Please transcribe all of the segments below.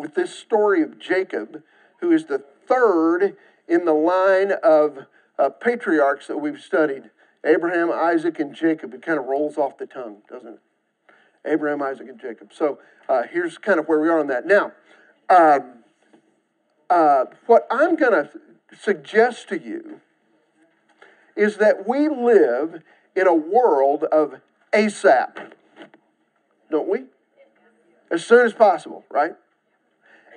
with this story of Jacob, who is the third in the line of uh, patriarchs that we've studied Abraham, Isaac, and Jacob. It kind of rolls off the tongue, doesn't it? Abraham, Isaac, and Jacob. So uh, here's kind of where we are on that. Now, um, uh, what I'm going to suggest to you is that we live in a world of ASAP, don't we? As soon as possible, right?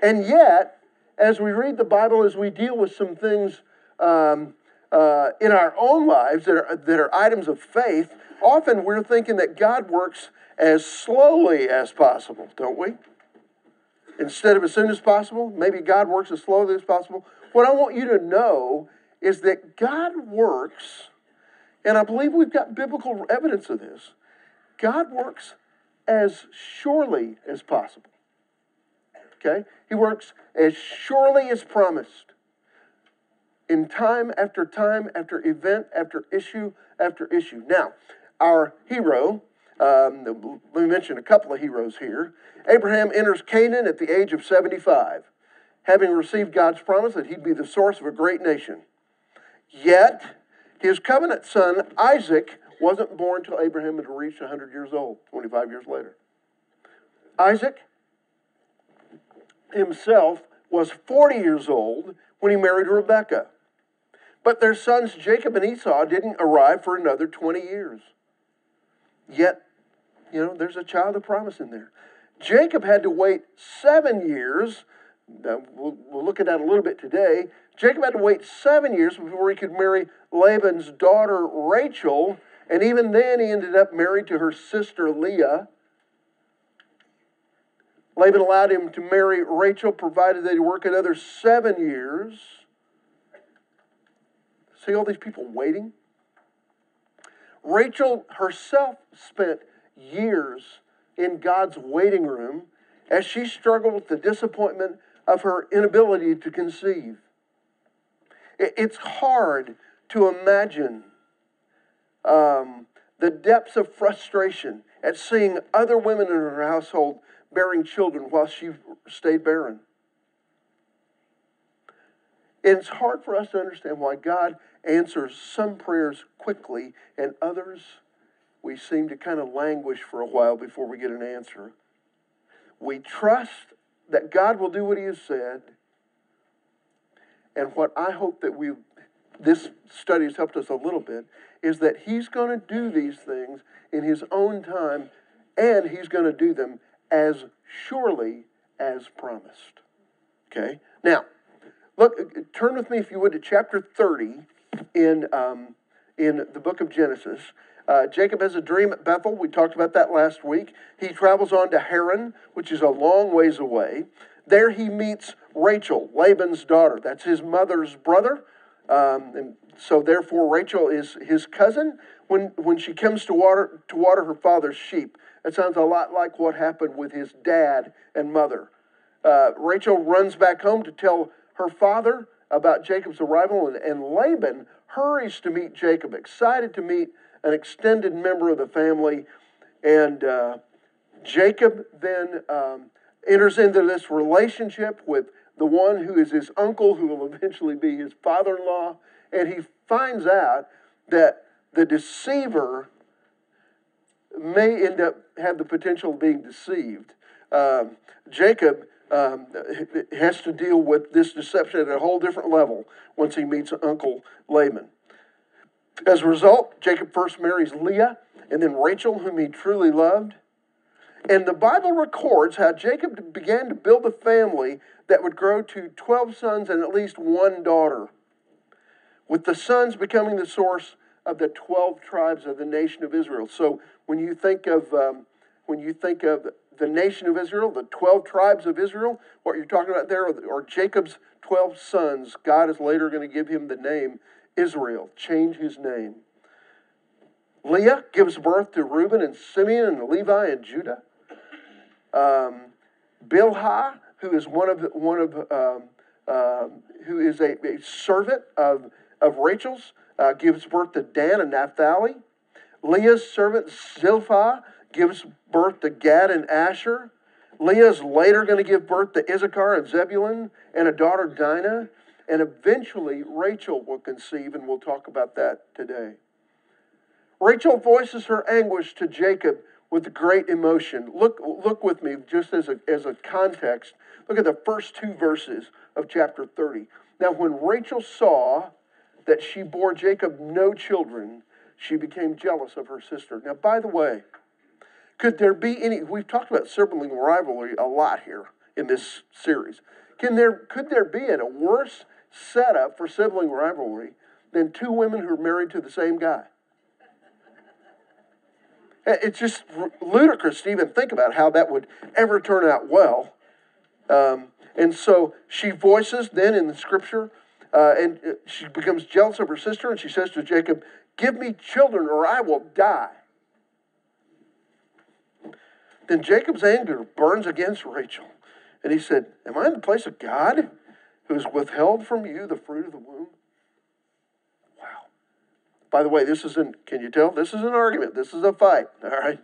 And yet, as we read the Bible, as we deal with some things um, uh, in our own lives that are, that are items of faith, often we're thinking that God works as slowly as possible, don't we? Instead of as soon as possible, maybe God works as slowly as possible. What I want you to know is that God works, and I believe we've got biblical evidence of this. God works as surely as possible. Okay? He works as surely as promised in time after time after event after issue after issue. Now, our hero, um, let me mention a couple of heroes here. Abraham enters Canaan at the age of 75, having received God's promise that he'd be the source of a great nation. Yet, his covenant son, Isaac, wasn't born until Abraham had reached 100 years old, 25 years later. Isaac himself was 40 years old when he married Rebekah. But their sons Jacob and Esau didn't arrive for another 20 years. Yet, you know, there's a child of promise in there. Jacob had to wait seven years. Uh, we'll, we'll look at that a little bit today. Jacob had to wait seven years before he could marry Laban's daughter Rachel. And even then, he ended up married to her sister Leah. Laban allowed him to marry Rachel, provided he work another seven years. See all these people waiting? Rachel herself spent years in God's waiting room as she struggled with the disappointment of her inability to conceive. It's hard to imagine um, the depths of frustration at seeing other women in her household bearing children while she stayed barren. It's hard for us to understand why God answers some prayers quickly and others we seem to kind of languish for a while before we get an answer. We trust that God will do what He has said. And what I hope that we, this study has helped us a little bit, is that He's going to do these things in His own time, and He's going to do them as surely as promised. Okay? Now, look, turn with me, if you would, to chapter 30 in, um, in the book of Genesis. Uh, Jacob has a dream at Bethel. We talked about that last week. He travels on to Haran, which is a long ways away. There he meets Rachel, Laban's daughter. That's his mother's brother. Um, and so therefore Rachel is his cousin when, when she comes to water, to water her father's sheep. That sounds a lot like what happened with his dad and mother. Uh, Rachel runs back home to tell her father about Jacob's arrival, and, and Laban hurries to meet Jacob, excited to meet an extended member of the family. And uh, Jacob then um, enters into this relationship with the one who is his uncle, who will eventually be his father in law. And he finds out that the deceiver may end up have the potential of being deceived. Um, Jacob um, has to deal with this deception at a whole different level once he meets Uncle Laban. As a result, Jacob first marries Leah and then Rachel, whom he truly loved. And the Bible records how Jacob began to build a family that would grow to 12 sons and at least one daughter, with the sons becoming the source of the 12 tribes of the nation of Israel. So when you think of um, when you think of the nation of Israel, the 12 tribes of Israel, what you're talking about there are Jacob's 12 sons. God is later going to give him the name Israel, change his name. Leah gives birth to Reuben and Simeon and Levi and Judah. Um, Bilhah, who is one of the, one of um, uh, who is a, a, servant of of Rachel's, uh, gives birth to Dan and Naphtali. Leah's servant Zilpah gives birth to Gad and Asher. Leah is later going to give birth to Issachar and Zebulun and a daughter, Dinah. And eventually, Rachel will conceive, and we'll talk about that today. Rachel voices her anguish to Jacob with great emotion. Look, look with me, just as a, as a context. Look at the first two verses of chapter 30. Now, when Rachel saw that she bore Jacob no children, she became jealous of her sister. Now, by the way, could there be any? We've talked about sibling rivalry a lot here in this series. Can there could there be a worse setup for sibling rivalry than two women who are married to the same guy? It's just ludicrous to even think about how that would ever turn out well. Um, and so she voices then in the scripture, uh, and uh, she becomes jealous of her sister, and she says to Jacob, Give me children or I will die. Then Jacob's anger burns against Rachel. And he said, Am I in the place of God who has withheld from you the fruit of the womb? Wow. By the way, this isn't, can you tell? This is an argument. This is a fight, all right?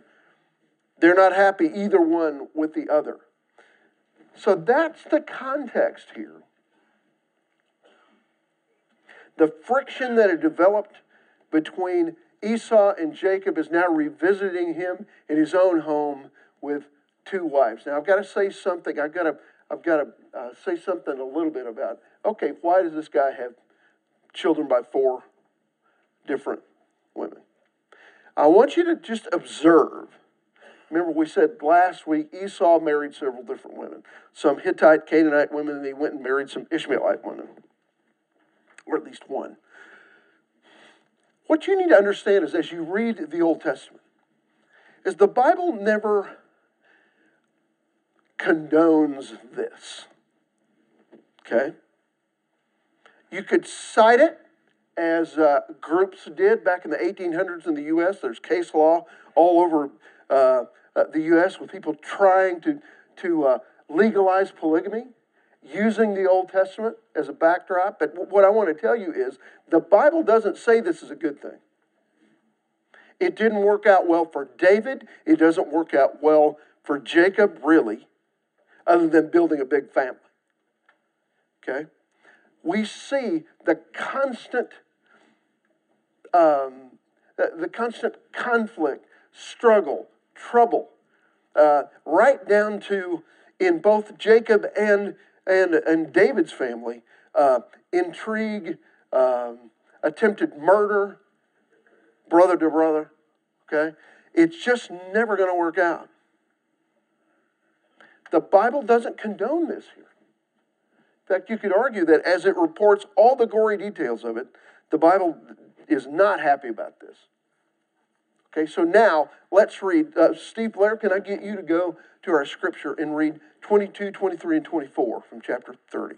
They're not happy, either one with the other. So that's the context here. The friction that had developed between Esau and Jacob is now revisiting him in his own home with two wives. Now I've got to say something. I've got to I've got to uh, say something a little bit about. Okay, why does this guy have children by four different women? I want you to just observe. Remember, we said last week Esau married several different women, some Hittite, Canaanite women, and he went and married some Ishmaelite women, or at least one. What you need to understand is as you read the Old Testament, is the Bible never condones this. Okay? You could cite it as uh, groups did back in the 1800s in the U.S. There's case law all over uh, uh, the U.S. with people trying to, to uh, legalize polygamy using the Old Testament as a backdrop. But what I want to tell you is the Bible doesn't say this is a good thing. It didn't work out well for David. It doesn't work out well for Jacob, really other than building a big family. Okay? We see the constant, um, the, constant conflict, struggle, trouble, uh, right down to in both Jacob and and and David's family, uh, intrigue, um, attempted murder, brother to brother. Okay, it's just never going to work out. The Bible doesn't condone this here. In fact, you could argue that as it reports all the gory details of it, the Bible is not happy about this. Okay, so now let's read. Uh, Steve Blair, can I get you to go to our scripture and read 22, 23, and 24 from chapter 30?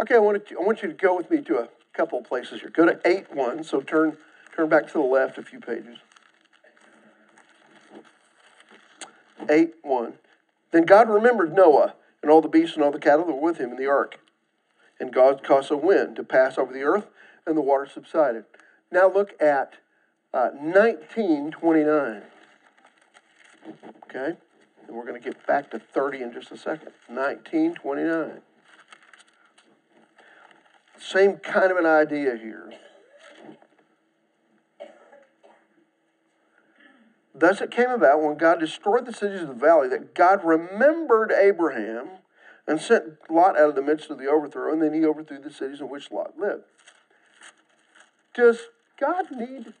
Okay, I want, to, I want you to go with me to a couple places here. Go to 8 1, so turn, turn back to the left a few pages. 8 1. Then God remembered Noah and all the beasts and all the cattle that were with him in the ark. And God caused a wind to pass over the earth, and the water subsided. Now look at uh, 1929. Okay? And we're going to get back to 30 in just a second. 1929. Same kind of an idea here. Thus it came about when God destroyed the cities of the valley that God remembered Abraham and sent Lot out of the midst of the overthrow, and then he overthrew the cities in which Lot lived. Does God need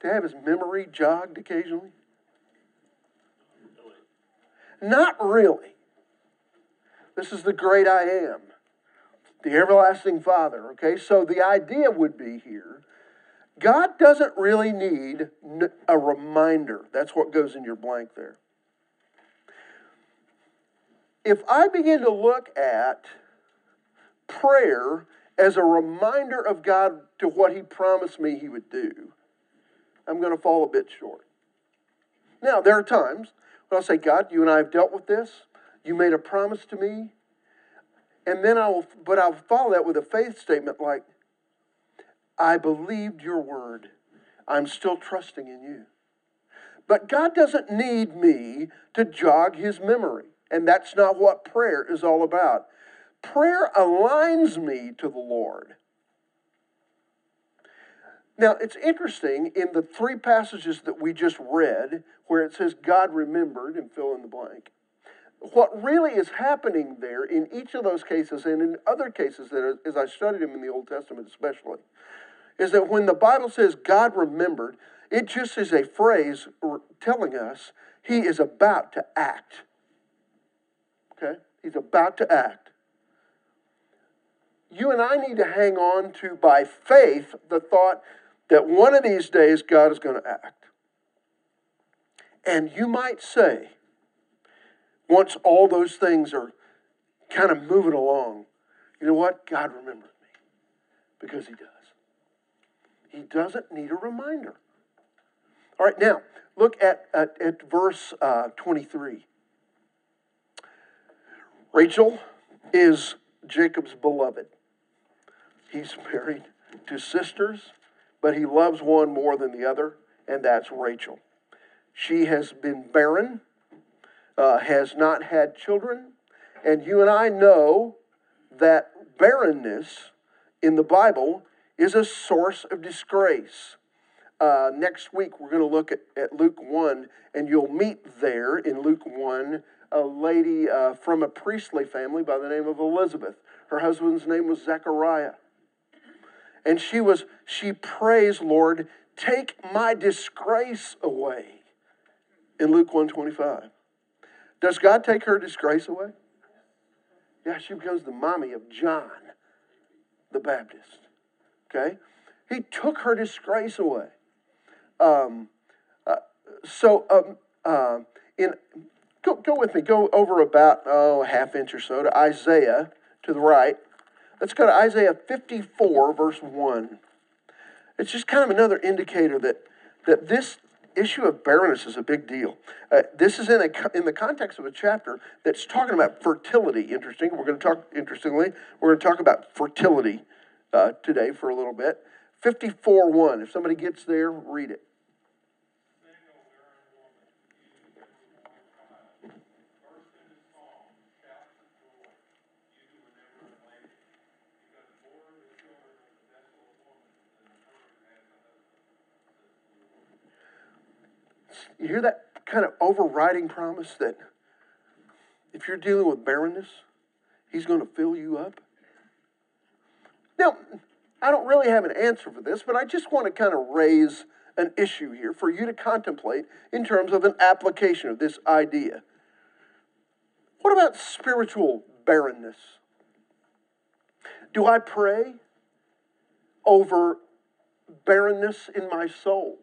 to have his memory jogged occasionally? Not really. This is the great I am the everlasting Father. Okay, so the idea would be here God doesn't really need a reminder. That's what goes in your blank there. If I begin to look at prayer as a reminder of God to what He promised me He would do, I'm going to fall a bit short. Now, there are times when I'll say, God, you and I have dealt with this. You made a promise to me. And then I will, but I'll follow that with a faith statement like, I believed your word. I'm still trusting in you. But God doesn't need me to jog his memory. And that's not what prayer is all about. Prayer aligns me to the Lord. Now, it's interesting in the three passages that we just read, where it says God remembered and fill in the blank. What really is happening there in each of those cases and in other cases that as I studied them in the Old Testament especially, is that when the Bible says God remembered, it just is a phrase telling us he is about to act. Okay? He's about to act. You and I need to hang on to, by faith, the thought that one of these days God is going to act. And you might say, once all those things are kind of moving along, you know what? God remembered me because He does. He doesn't need a reminder. All right, now look at, at, at verse uh, 23. Rachel is Jacob's beloved. He's married to sisters, but he loves one more than the other, and that's Rachel. She has been barren, uh, has not had children, and you and I know that barrenness in the Bible is a source of disgrace. Uh, next week, we're going to look at, at Luke 1, and you'll meet there in Luke 1 a lady uh, from a priestly family by the name of Elizabeth. Her husband's name was Zechariah. And she was, she prays, Lord, take my disgrace away in Luke 125. Does God take her disgrace away? Yeah, she becomes the mommy of John the Baptist. Okay? He took her disgrace away. Um, uh, so, um, uh, in go, go with me, go over about, oh, a half inch or so to Isaiah to the right. Let's go to Isaiah 54, verse 1. It's just kind of another indicator that, that this issue of barrenness is a big deal. Uh, this is in, a, in the context of a chapter that's talking about fertility. Interesting. We're going to talk, interestingly, we're going to talk about fertility uh, today for a little bit. 54 1. If somebody gets there, read it. You hear that kind of overriding promise that if you're dealing with barrenness, He's going to fill you up? Now, I don't really have an answer for this, but I just want to kind of raise an issue here for you to contemplate in terms of an application of this idea. What about spiritual barrenness? Do I pray over barrenness in my soul?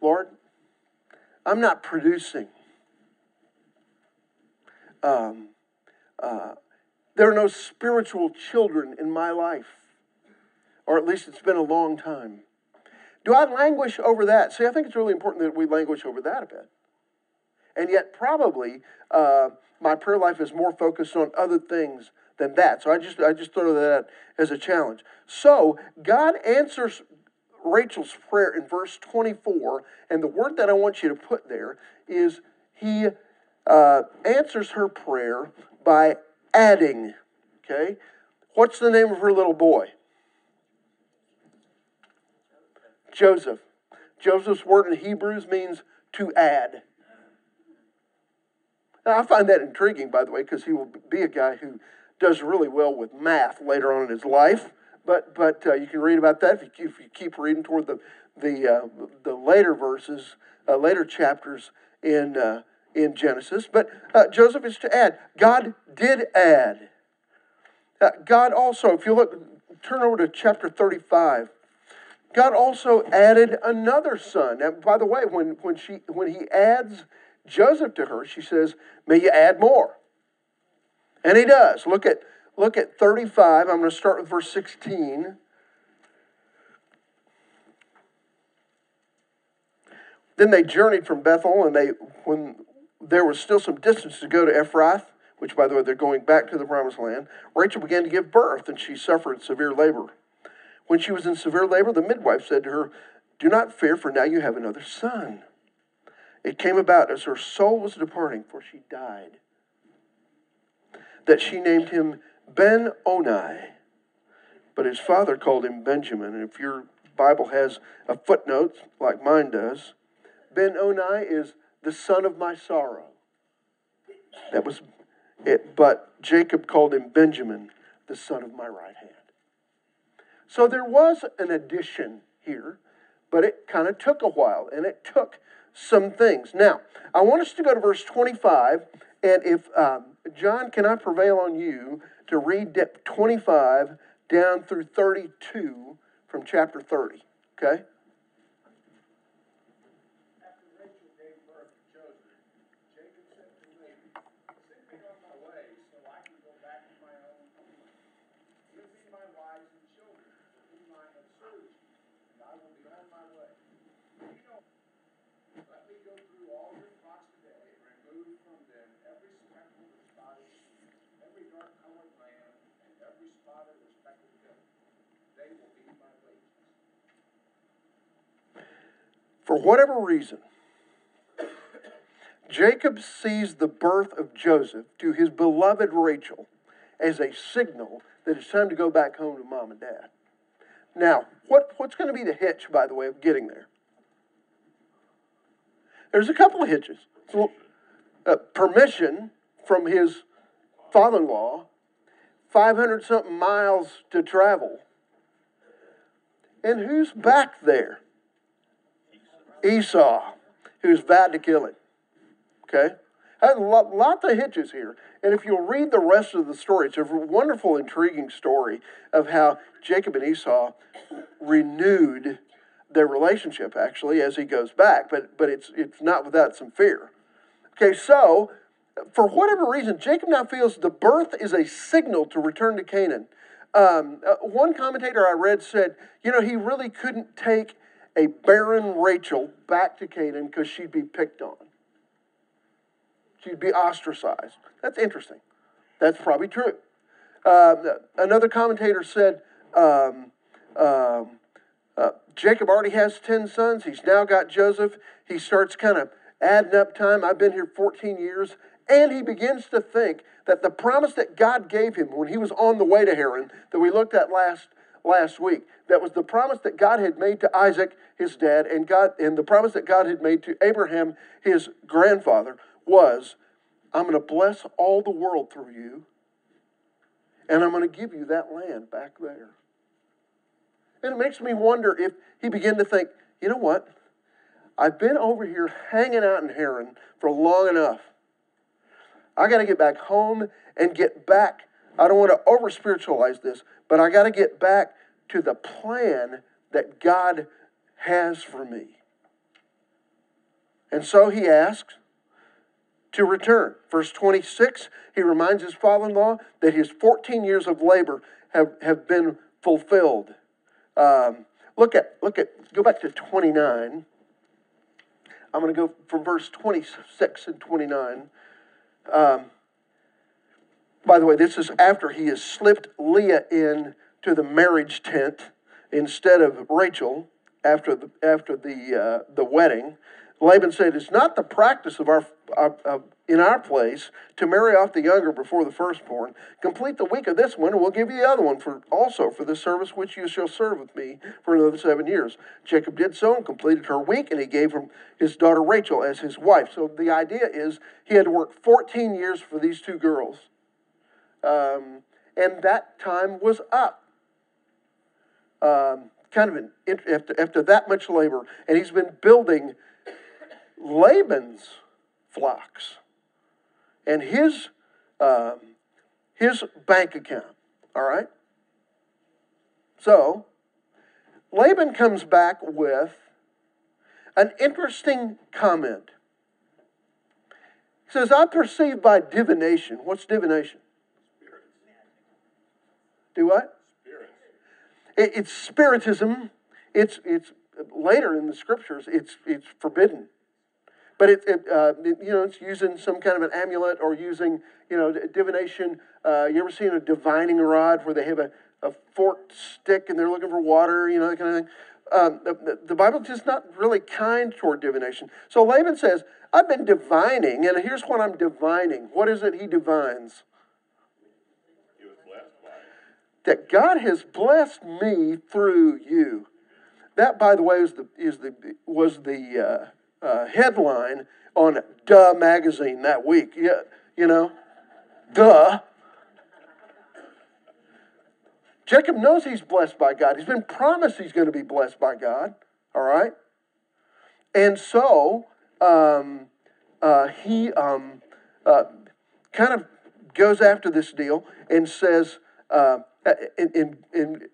Lord, I'm not producing. Um, uh, there are no spiritual children in my life, or at least it's been a long time. Do I languish over that? See, I think it's really important that we languish over that a bit. And yet, probably, uh, my prayer life is more focused on other things than that. So I just, I just throw that as a challenge. So God answers Rachel's prayer in verse 24, and the word that I want you to put there is He uh, answers her prayer by adding. Okay? What's the name of her little boy? Joseph. Joseph's word in Hebrews means to add. Now, I find that intriguing, by the way, because he will be a guy who does really well with math later on in his life. But, but uh, you can read about that if you, if you keep reading toward the, the, uh, the later verses, uh, later chapters in, uh, in Genesis. But uh, Joseph is to add. God did add. Uh, God also, if you look, turn over to chapter 35. God also added another son. Now, by the way, when, when, she, when he adds Joseph to her, she says, May you add more. And he does. Look at, look at 35. I'm going to start with verse 16. Then they journeyed from Bethel, and they, when there was still some distance to go to Ephrath, which, by the way, they're going back to the promised land, Rachel began to give birth, and she suffered severe labor. When she was in severe labor, the midwife said to her, Do not fear, for now you have another son. It came about as her soul was departing, for she died, that she named him Ben Oni. But his father called him Benjamin. And if your Bible has a footnote, like mine does, Ben Oni is the son of my sorrow. That was it. But Jacob called him Benjamin, the son of my right hand. So there was an addition here, but it kind of took a while and it took some things. Now, I want us to go to verse 25, and if um, John, can I prevail on you to read 25 down through 32 from chapter 30? Okay? For whatever reason, Jacob sees the birth of Joseph to his beloved Rachel as a signal that it's time to go back home to mom and dad. Now, what, what's going to be the hitch, by the way, of getting there? There's a couple of hitches. So, uh, permission from his father in law, 500 something miles to travel. And who's back there? Esau, who's vowed to kill him. Okay? Has lots of hitches here. And if you'll read the rest of the story, it's a wonderful, intriguing story of how Jacob and Esau renewed their relationship, actually, as he goes back. But, but it's, it's not without some fear. Okay, so for whatever reason, Jacob now feels the birth is a signal to return to Canaan. Um, uh, one commentator I read said, you know, he really couldn't take a barren Rachel back to Canaan because she'd be picked on. She'd be ostracized. That's interesting. That's probably true. Uh, another commentator said um, um, uh, Jacob already has 10 sons. He's now got Joseph. He starts kind of adding up time. I've been here 14 years. And he begins to think that the promise that God gave him when he was on the way to Haran, that we looked at last, last week, that was the promise that God had made to Isaac, his dad, and God and the promise that God had made to Abraham, his grandfather, was I'm going to bless all the world through you, and I'm going to give you that land back there. And it makes me wonder if he began to think, you know what? I've been over here hanging out in Haran for long enough. I got to get back home and get back. I don't want to over spiritualize this, but I got to get back to the plan that God has for me. And so he asks to return. Verse 26, he reminds his father in law that his 14 years of labor have, have been fulfilled. Um, look at, look at, go back to 29. I'm going to go from verse 26 and 29. Um, by the way, this is after he has slipped Leah in to the marriage tent instead of Rachel after the, after the, uh, the wedding. Laban said, It's not the practice of our, uh, in our place to marry off the younger before the firstborn. Complete the week of this one, and we'll give you the other one for also for the service which you shall serve with me for another seven years. Jacob did so and completed her week, and he gave him his daughter Rachel as his wife. So the idea is he had to work 14 years for these two girls. Um, and that time was up um, kind of an, after, after that much labor, and he's been building Laban's flocks and his um, his bank account. All right. So Laban comes back with an interesting comment. He says, I perceive by divination. What's divination? Do what? it's spiritism. It's, it's later in the scriptures, it's, it's forbidden. But it, it, uh, it, you know, it's using some kind of an amulet or using, you know, divination. Uh, you ever seen a divining rod where they have a, a forked stick and they're looking for water, you know, that kind of thing? Um, the, the Bible's just not really kind toward divination. So Laban says, I've been divining, and here's what I'm divining. What is it he divines? That God has blessed me through you. That, by the way, is the, is the, was the uh, uh, headline on Duh magazine that week. Yeah, you know, duh. Jacob knows he's blessed by God. He's been promised he's going to be blessed by God. All right? And so um, uh, he um, uh, kind of goes after this deal and says, uh, in, in, in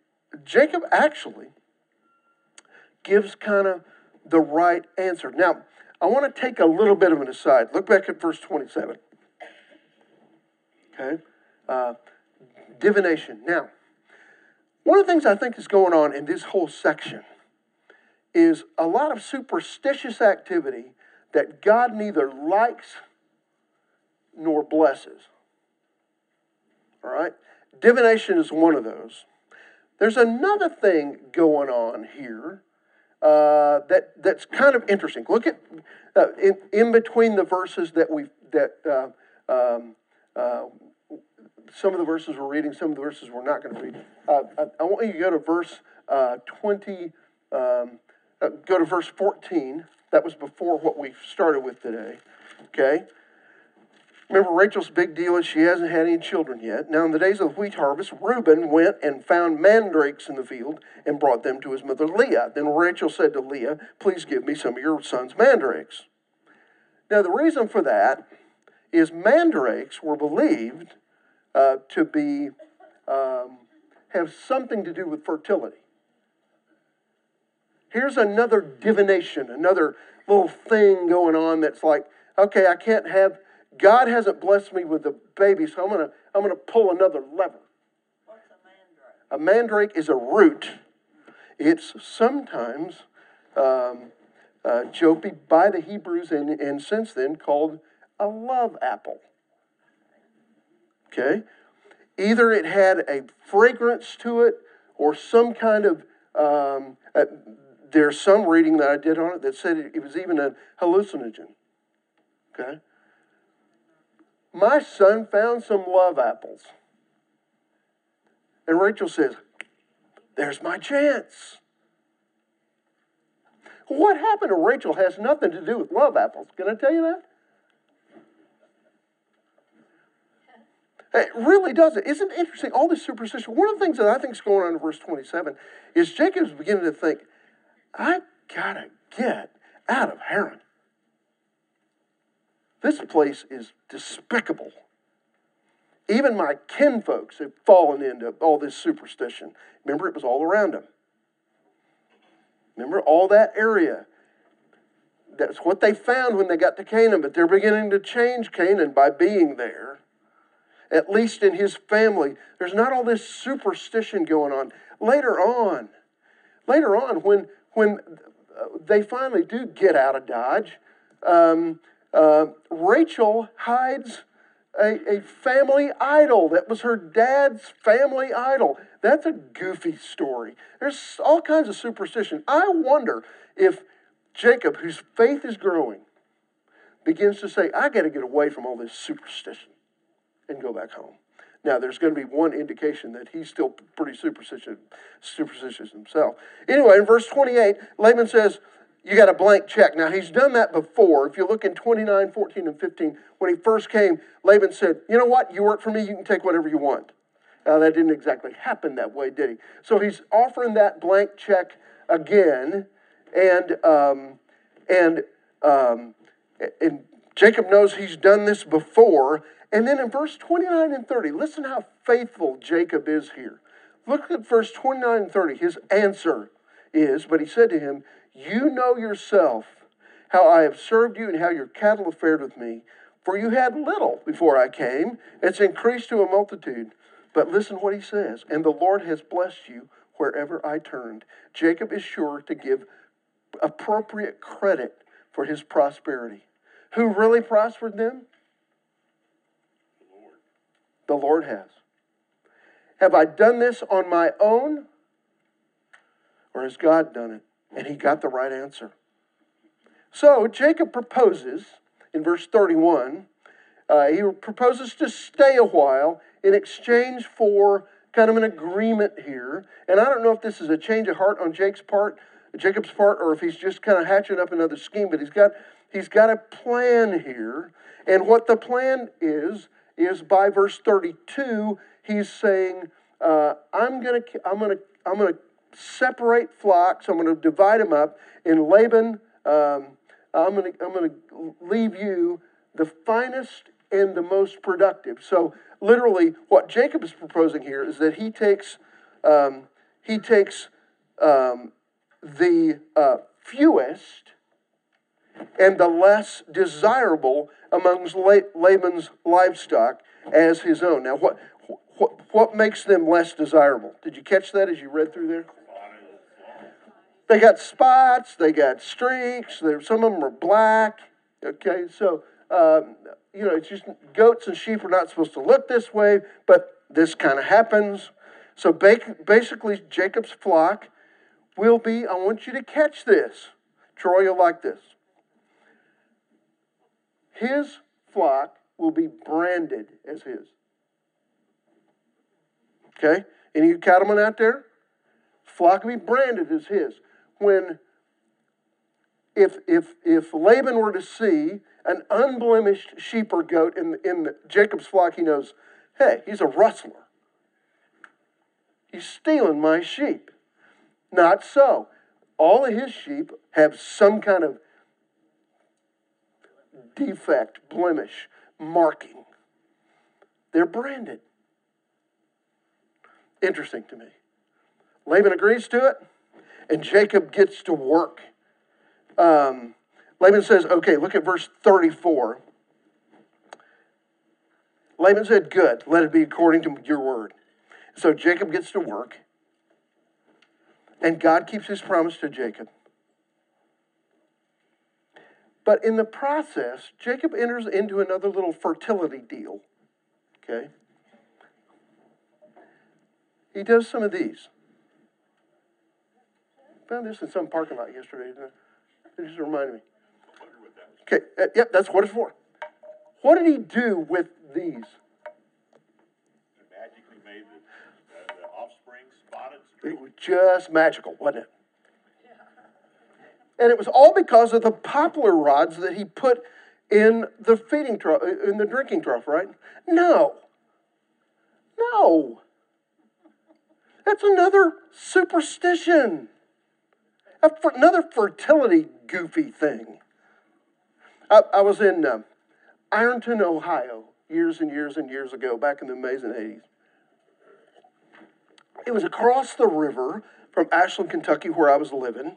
Jacob actually gives kind of the right answer. Now, I want to take a little bit of an aside. Look back at verse 27. Okay? Uh, divination. Now, one of the things I think is going on in this whole section is a lot of superstitious activity that God neither likes nor blesses. All right? Divination is one of those. There's another thing going on here uh, that that's kind of interesting. Look at uh, in, in between the verses that we that uh, um, uh, some of the verses we're reading, some of the verses we're not going to read. Uh, I, I, want you to go to verse uh, 20, um, go to verse 14. That was before what we started with today. Okay? Remember, Rachel's big deal is she hasn't had any children yet. Now, in the days of the wheat harvest, Reuben went and found mandrakes in the field and brought them to his mother Leah. Then Rachel said to Leah, Please give me some of your son's mandrakes. Now, the reason for that is mandrakes were believed uh, to be um, have something to do with fertility. Here's another divination, another little thing going on that's like, okay, I can't have God hasn't blessed me with a baby, so I'm gonna I'm gonna pull another lever. What's a mandrake? A mandrake is a root. It's sometimes um, uh, joked by the Hebrews and, and since then called a love apple. Okay? Either it had a fragrance to it or some kind of, um, uh, there's some reading that I did on it that said it, it was even a hallucinogen. Okay? My son found some love apples. And Rachel says, There's my chance. What happened to Rachel has nothing to do with love apples. Can I tell you that? It really doesn't. Isn't it interesting? All this superstition. One of the things that I think is going on in verse 27 is Jacob's beginning to think, I gotta get out of Haran. This place is despicable. Even my kinfolks have fallen into all this superstition. Remember, it was all around them. Remember, all that area. That's what they found when they got to Canaan, but they're beginning to change Canaan by being there at least in his family. There's not all this superstition going on. Later on, later on, when, when uh, they finally do get out of Dodge, um, uh, Rachel hides a, a family idol. That was her dad's family idol. That's a goofy story. There's all kinds of superstition. I wonder if Jacob, whose faith is growing, begins to say, I got to get away from all this superstition and go back home. Now, there's going to be one indication that he's still pretty superstitious, superstitious himself. Anyway, in verse 28, Laban says, You got a blank check. Now, he's done that before. If you look in 29, 14, and 15, when he first came, Laban said, You know what? You work for me, you can take whatever you want. Now, that didn't exactly happen that way, did he? So he's offering that blank check again, and, um, and, um, and Jacob knows he's done this before, and then in verse 29 and 30, listen how faithful Jacob is here. Look at verse 29 and 30. His answer is, but he said to him, You know yourself how I have served you and how your cattle have fared with me. For you had little before I came, it's increased to a multitude. But listen what he says, and the Lord has blessed you wherever I turned. Jacob is sure to give appropriate credit for his prosperity. Who really prospered them? The Lord The Lord has. Have I done this on my own? Or has God done it? And he got the right answer. So Jacob proposes in verse 31, uh, he proposes to stay a while in exchange for kind of an agreement here. And I don't know if this is a change of heart on Jake's part, Jacob's part, or if he's just kind of hatching up another scheme, but he's got he's got a plan here. And what the plan is, is by verse 32, he's saying, uh, I'm gonna I'm gonna I'm gonna separate flocks, I'm gonna divide them up, and Laban, um, I'm gonna I'm gonna leave you the finest and the most productive. So literally, what Jacob is proposing here is that he takes um, he takes um, the uh, fewest and the less desirable amongst Laban's livestock as his own. Now, what, what, what makes them less desirable? Did you catch that as you read through there? They got spots, they got streaks, some of them are black. Okay, so um, you know, it's just goats and sheep are not supposed to look this way, but this kind of happens. So basically, Jacob's flock will be, I want you to catch this. Troy, you'll like this. His flock will be branded as his. Okay? Any cattlemen out there? Flock will be branded as his. When if if if Laban were to see an unblemished sheep or goat in, in Jacob's flock, he knows, hey, he's a rustler. He's stealing my sheep. Not so. All of his sheep have some kind of defect, blemish, marking. They're branded. Interesting to me. Laban agrees to it, and Jacob gets to work. Um, Laban says, okay, look at verse 34. Laban said, Good, let it be according to your word. So Jacob gets to work, and God keeps his promise to Jacob. But in the process, Jacob enters into another little fertility deal. Okay? He does some of these. Found this in some parking lot yesterday. It just reminded me. Okay, uh, yep, that's what it's for. What did he do with these? magically made the, the offspring spotted It was just magical, wasn't it? And it was all because of the poplar rods that he put in the feeding trough, uh, in the drinking trough, right? No. No. That's another superstition. Another fertility goofy thing. I, I was in uh, Ironton, Ohio, years and years and years ago, back in the amazing 80s. It was across the river from Ashland, Kentucky, where I was living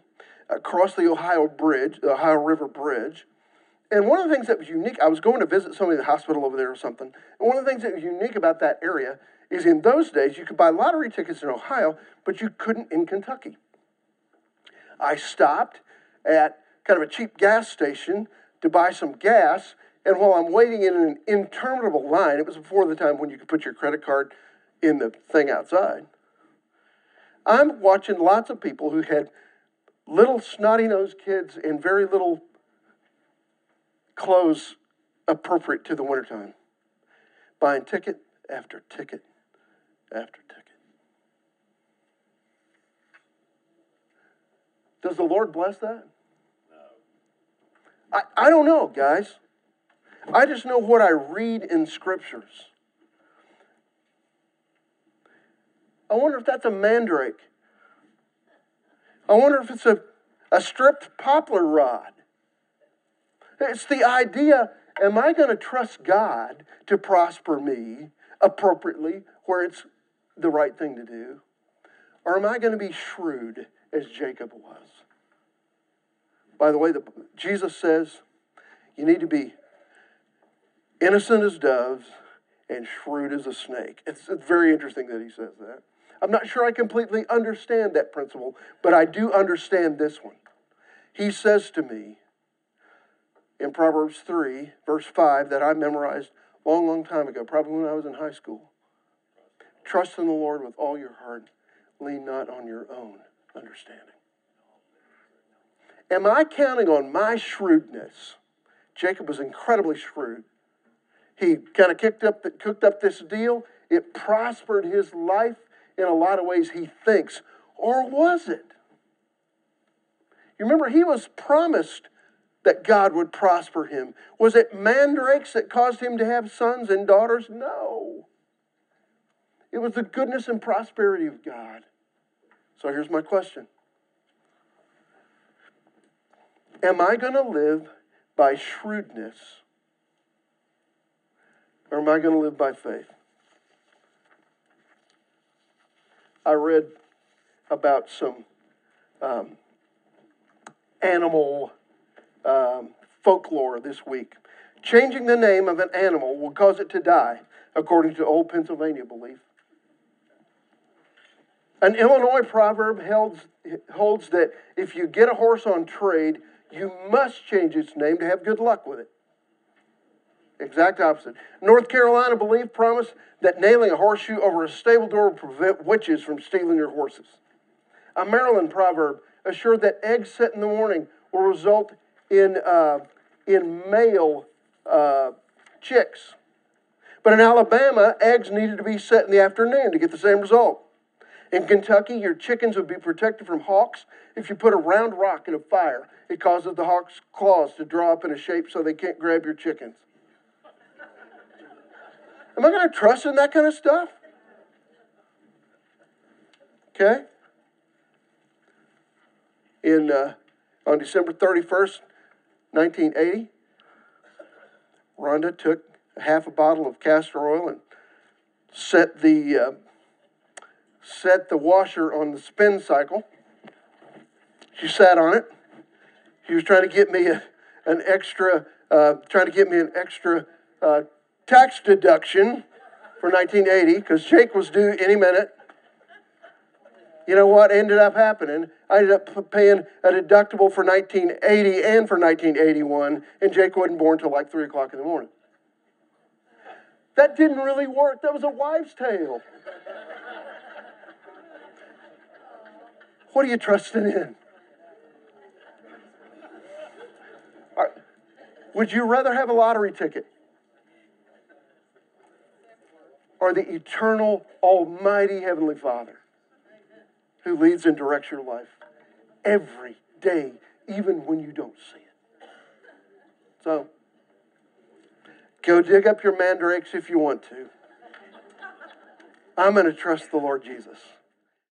across the Ohio Bridge, the Ohio River Bridge. And one of the things that was unique, I was going to visit somebody in the hospital over there or something. And one of the things that was unique about that area is in those days you could buy lottery tickets in Ohio, but you couldn't in Kentucky. I stopped at kind of a cheap gas station to buy some gas, and while I'm waiting in an interminable line, it was before the time when you could put your credit card in the thing outside. I'm watching lots of people who had little snotty nosed kids in very little clothes appropriate to the wintertime, buying ticket after ticket after ticket. Does the Lord bless that? I, I don't know, guys. I just know what I read in scriptures. I wonder if that's a mandrake I wonder if it's a, a stripped poplar rod. It's the idea am I going to trust God to prosper me appropriately where it's the right thing to do? Or am I going to be shrewd as Jacob was? By the way, the, Jesus says you need to be innocent as doves and shrewd as a snake. It's, it's very interesting that he says that. I'm not sure I completely understand that principle, but I do understand this one. he says to me in Proverbs 3, verse 5, that I memorized a long, long time ago, probably when I was in high school. Trust in the Lord with all your heart, lean not on your own understanding. Am I counting on my shrewdness? Jacob was incredibly shrewd. He kind of kicked up, cooked up this deal. It prospered his life in a lot of ways, he thinks. Or was it? You remember, he was promised that God would prosper him. Was it mandrakes that caused him to have sons and daughters? No. It was the goodness and prosperity of God. So here's my question Am I going to live by shrewdness or am I going to live by faith? I read about some um, animal um, folklore this week. Changing the name of an animal will cause it to die, according to old Pennsylvania belief. An Illinois proverb holds, holds that if you get a horse on trade, you must change its name to have good luck with it. Exact opposite. North Carolina belief promised that nailing a horseshoe over a stable door would prevent witches from stealing your horses. A Maryland proverb assured that eggs set in the morning will result in, uh, in male uh, chicks. But in Alabama, eggs needed to be set in the afternoon to get the same result. In Kentucky, your chickens would be protected from hawks if you put a round rock in a fire. It causes the hawk's claws to draw up in a shape so they can't grab your chickens. Am I going to trust in that kind of stuff? Okay? In, uh, on December 31st, 1980, Rhonda took half a bottle of castor oil and set the uh, set the washer on the spin cycle. She sat on it. She was trying to get me a, an extra, uh, trying to get me an extra uh, tax deduction for 1980 because Jake was due any minute. You know what ended up happening? I ended up paying a deductible for 1980 and for 1981, and Jake wasn't born until like 3 o'clock in the morning. That didn't really work. That was a wives' tale. What are you trusting in? Would you rather have a lottery ticket or the eternal, almighty Heavenly Father who leads and directs your life every day, even when you don't see it? So, go dig up your mandrakes if you want to. I'm going to trust the Lord Jesus.